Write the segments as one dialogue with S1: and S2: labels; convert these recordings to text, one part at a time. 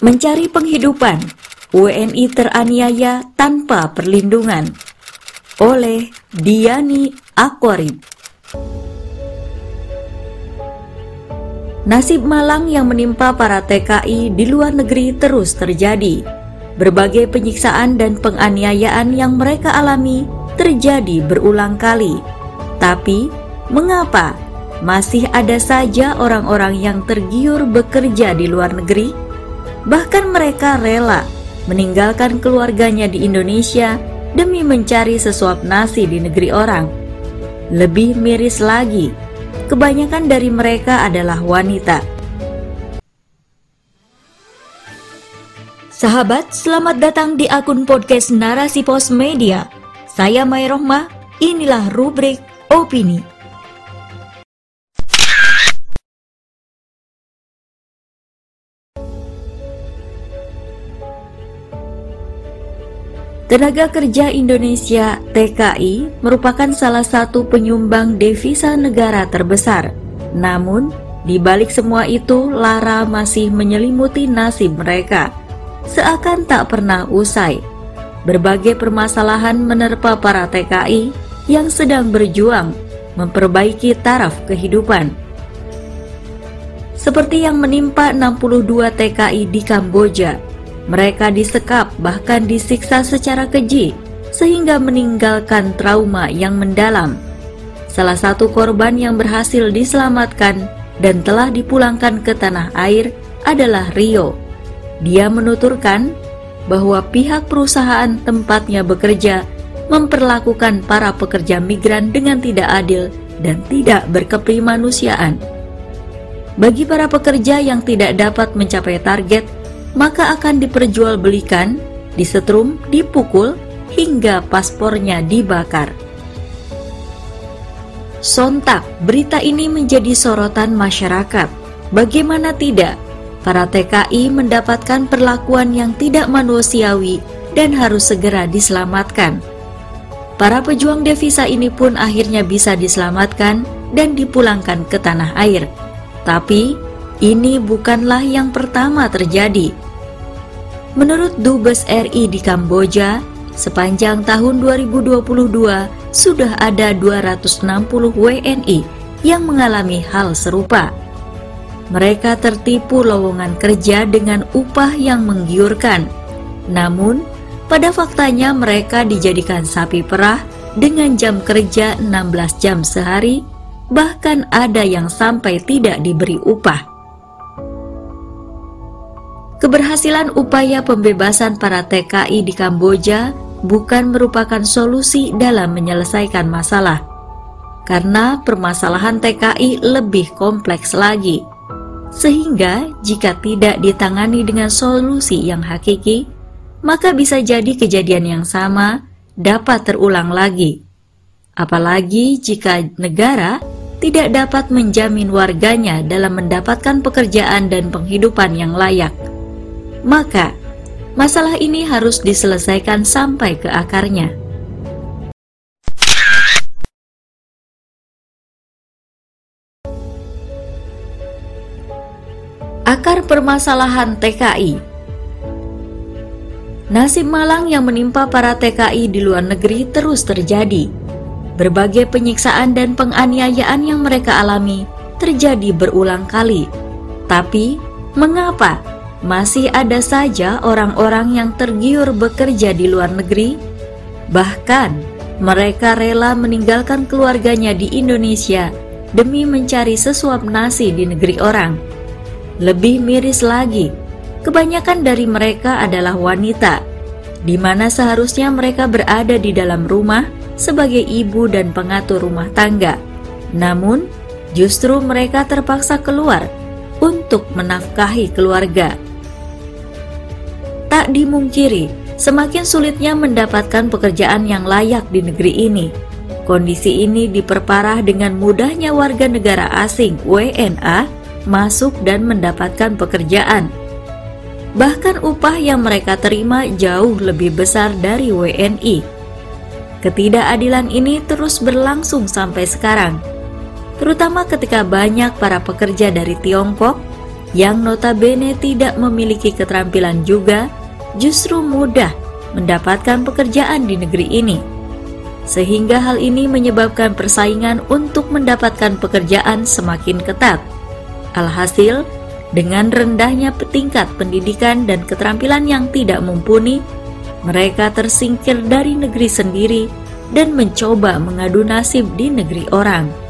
S1: Mencari penghidupan, WNI teraniaya tanpa perlindungan. Oleh Diani Aquarib. Nasib malang yang menimpa para TKI di luar negeri terus terjadi. Berbagai penyiksaan dan penganiayaan yang mereka alami terjadi berulang kali. Tapi, mengapa masih ada saja orang-orang yang tergiur bekerja di luar negeri? Bahkan mereka rela meninggalkan keluarganya di Indonesia demi mencari sesuap nasi di negeri orang. Lebih miris lagi, kebanyakan dari mereka adalah wanita. Sahabat, selamat datang di akun podcast Narasi Pos Media. Saya Mai Rohmah, inilah rubrik Opini. Tenaga Kerja Indonesia (TKI) merupakan salah satu penyumbang devisa negara terbesar. Namun, di balik semua itu, lara masih menyelimuti nasib mereka, seakan tak pernah usai. Berbagai permasalahan menerpa para TKI yang sedang berjuang memperbaiki taraf kehidupan. Seperti yang menimpa 62 TKI di Kamboja mereka disekap bahkan disiksa secara keji sehingga meninggalkan trauma yang mendalam. Salah satu korban yang berhasil diselamatkan dan telah dipulangkan ke tanah air adalah Rio. Dia menuturkan bahwa pihak perusahaan tempatnya bekerja memperlakukan para pekerja migran dengan tidak adil dan tidak berkeprimanusiaan. Bagi para pekerja yang tidak dapat mencapai target, maka akan diperjualbelikan, disetrum, dipukul, hingga paspornya dibakar. Sontak, berita ini menjadi sorotan masyarakat. Bagaimana tidak, para TKI mendapatkan perlakuan yang tidak manusiawi dan harus segera diselamatkan. Para pejuang devisa ini pun akhirnya bisa diselamatkan dan dipulangkan ke tanah air. Tapi, ini bukanlah yang pertama terjadi. Menurut Dubes RI di Kamboja, sepanjang tahun 2022 sudah ada 260 WNI yang mengalami hal serupa. Mereka tertipu lowongan kerja dengan upah yang menggiurkan. Namun, pada faktanya mereka dijadikan sapi perah dengan jam kerja 16 jam sehari, bahkan ada yang sampai tidak diberi upah. Keberhasilan upaya pembebasan para TKI di Kamboja bukan merupakan solusi dalam menyelesaikan masalah, karena permasalahan TKI lebih kompleks lagi. Sehingga, jika tidak ditangani dengan solusi yang hakiki, maka bisa jadi kejadian yang sama dapat terulang lagi. Apalagi jika negara tidak dapat menjamin warganya dalam mendapatkan pekerjaan dan penghidupan yang layak maka masalah ini harus diselesaikan sampai ke akarnya. Akar permasalahan TKI Nasib malang yang menimpa para TKI di luar negeri terus terjadi. Berbagai penyiksaan dan penganiayaan yang mereka alami terjadi berulang kali. Tapi, mengapa masih ada saja orang-orang yang tergiur bekerja di luar negeri. Bahkan, mereka rela meninggalkan keluarganya di Indonesia demi mencari sesuap nasi di negeri orang. Lebih miris lagi, kebanyakan dari mereka adalah wanita, di mana seharusnya mereka berada di dalam rumah sebagai ibu dan pengatur rumah tangga. Namun, justru mereka terpaksa keluar untuk menafkahi keluarga. Tak dimungkiri, semakin sulitnya mendapatkan pekerjaan yang layak di negeri ini. Kondisi ini diperparah dengan mudahnya warga negara asing WNA masuk dan mendapatkan pekerjaan. Bahkan upah yang mereka terima jauh lebih besar dari WNI. Ketidakadilan ini terus berlangsung sampai sekarang, terutama ketika banyak para pekerja dari Tiongkok yang notabene tidak memiliki keterampilan juga justru mudah mendapatkan pekerjaan di negeri ini. Sehingga hal ini menyebabkan persaingan untuk mendapatkan pekerjaan semakin ketat. Alhasil, dengan rendahnya tingkat pendidikan dan keterampilan yang tidak mumpuni, mereka tersingkir dari negeri sendiri dan mencoba mengadu nasib di negeri orang.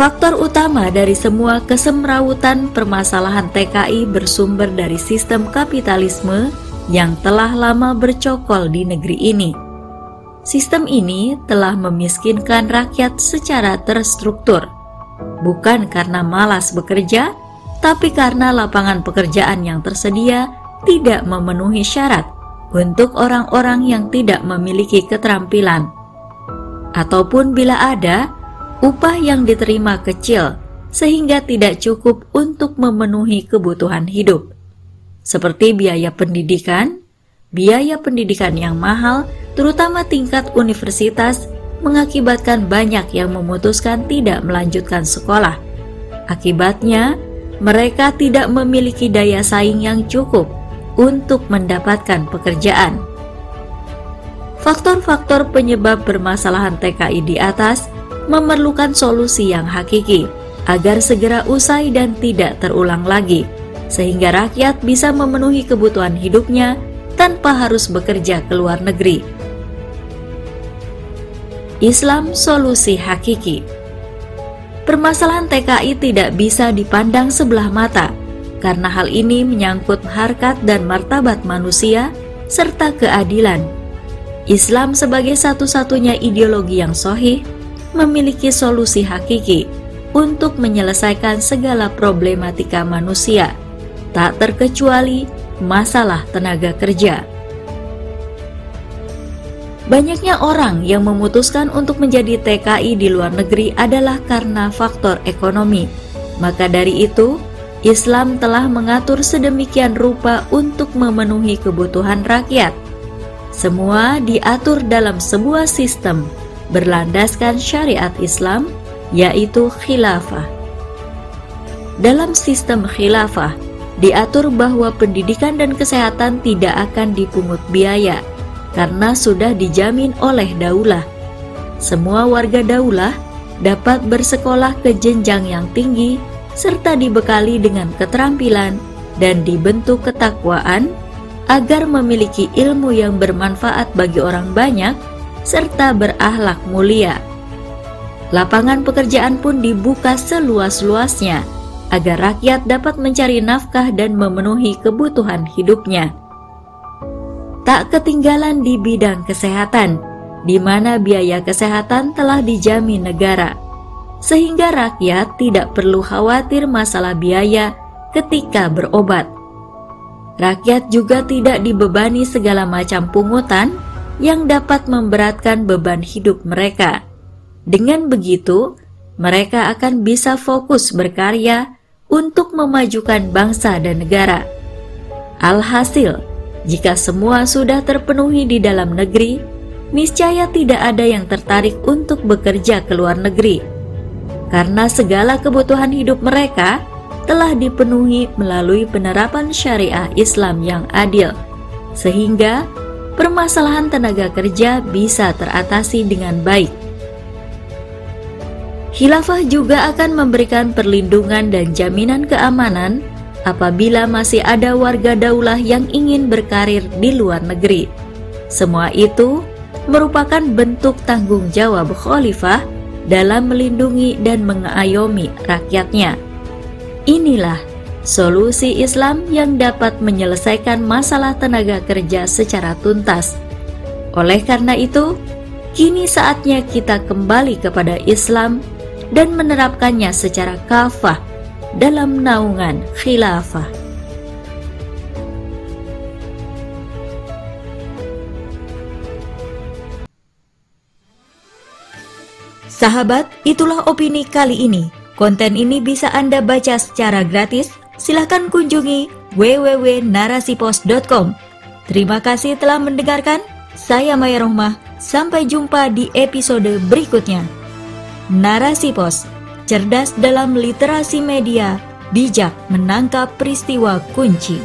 S1: Faktor utama dari semua kesemrawutan permasalahan TKI bersumber dari sistem kapitalisme yang telah lama bercokol di negeri ini. Sistem ini telah memiskinkan rakyat secara terstruktur, bukan karena malas bekerja, tapi karena lapangan pekerjaan yang tersedia tidak memenuhi syarat untuk orang-orang yang tidak memiliki keterampilan, ataupun bila ada upah yang diterima kecil sehingga tidak cukup untuk memenuhi kebutuhan hidup, seperti biaya pendidikan. Biaya pendidikan yang mahal, terutama tingkat universitas, mengakibatkan banyak yang memutuskan tidak melanjutkan sekolah. Akibatnya, mereka tidak memiliki daya saing yang cukup untuk mendapatkan pekerjaan. Faktor-faktor penyebab permasalahan TKI di atas memerlukan solusi yang hakiki agar segera usai dan tidak terulang lagi, sehingga rakyat bisa memenuhi kebutuhan hidupnya tanpa harus bekerja ke luar negeri. Islam solusi hakiki. Permasalahan TKI tidak bisa dipandang sebelah mata karena hal ini menyangkut harkat dan martabat manusia serta keadilan. Islam sebagai satu-satunya ideologi yang sohih memiliki solusi hakiki untuk menyelesaikan segala problematika manusia, tak terkecuali masalah tenaga kerja. Banyaknya orang yang memutuskan untuk menjadi TKI di luar negeri adalah karena faktor ekonomi. Maka dari itu, Islam telah mengatur sedemikian rupa untuk memenuhi kebutuhan rakyat. Semua diatur dalam sebuah sistem berlandaskan syariat Islam, yaitu khilafah. Dalam sistem khilafah, diatur bahwa pendidikan dan kesehatan tidak akan dipungut biaya karena sudah dijamin oleh daulah. Semua warga daulah dapat bersekolah ke jenjang yang tinggi serta dibekali dengan keterampilan dan dibentuk ketakwaan agar memiliki ilmu yang bermanfaat bagi orang banyak serta berakhlak mulia. Lapangan pekerjaan pun dibuka seluas-luasnya agar rakyat dapat mencari nafkah dan memenuhi kebutuhan hidupnya. Tak ketinggalan di bidang kesehatan, di mana biaya kesehatan telah dijamin negara, sehingga rakyat tidak perlu khawatir masalah biaya ketika berobat. Rakyat juga tidak dibebani segala macam pungutan yang dapat memberatkan beban hidup mereka. Dengan begitu, mereka akan bisa fokus berkarya untuk memajukan bangsa dan negara. Alhasil, jika semua sudah terpenuhi di dalam negeri, niscaya tidak ada yang tertarik untuk bekerja ke luar negeri, karena segala kebutuhan hidup mereka telah dipenuhi melalui penerapan syariah Islam yang adil, sehingga permasalahan tenaga kerja bisa teratasi dengan baik. Khilafah juga akan memberikan perlindungan dan jaminan keamanan apabila masih ada warga daulah yang ingin berkarir di luar negeri. Semua itu merupakan bentuk tanggung jawab khalifah dalam melindungi dan mengayomi rakyatnya. Inilah solusi Islam yang dapat menyelesaikan masalah tenaga kerja secara tuntas. Oleh karena itu, kini saatnya kita kembali kepada Islam dan menerapkannya secara kafah dalam naungan khilafah. Sahabat, itulah opini kali ini. Konten ini bisa Anda baca secara gratis silahkan kunjungi www.narasipos.com. Terima kasih telah mendengarkan. Saya Maya Rohmah. Sampai jumpa di episode berikutnya. Narasi Pos cerdas dalam literasi media, bijak menangkap peristiwa kunci.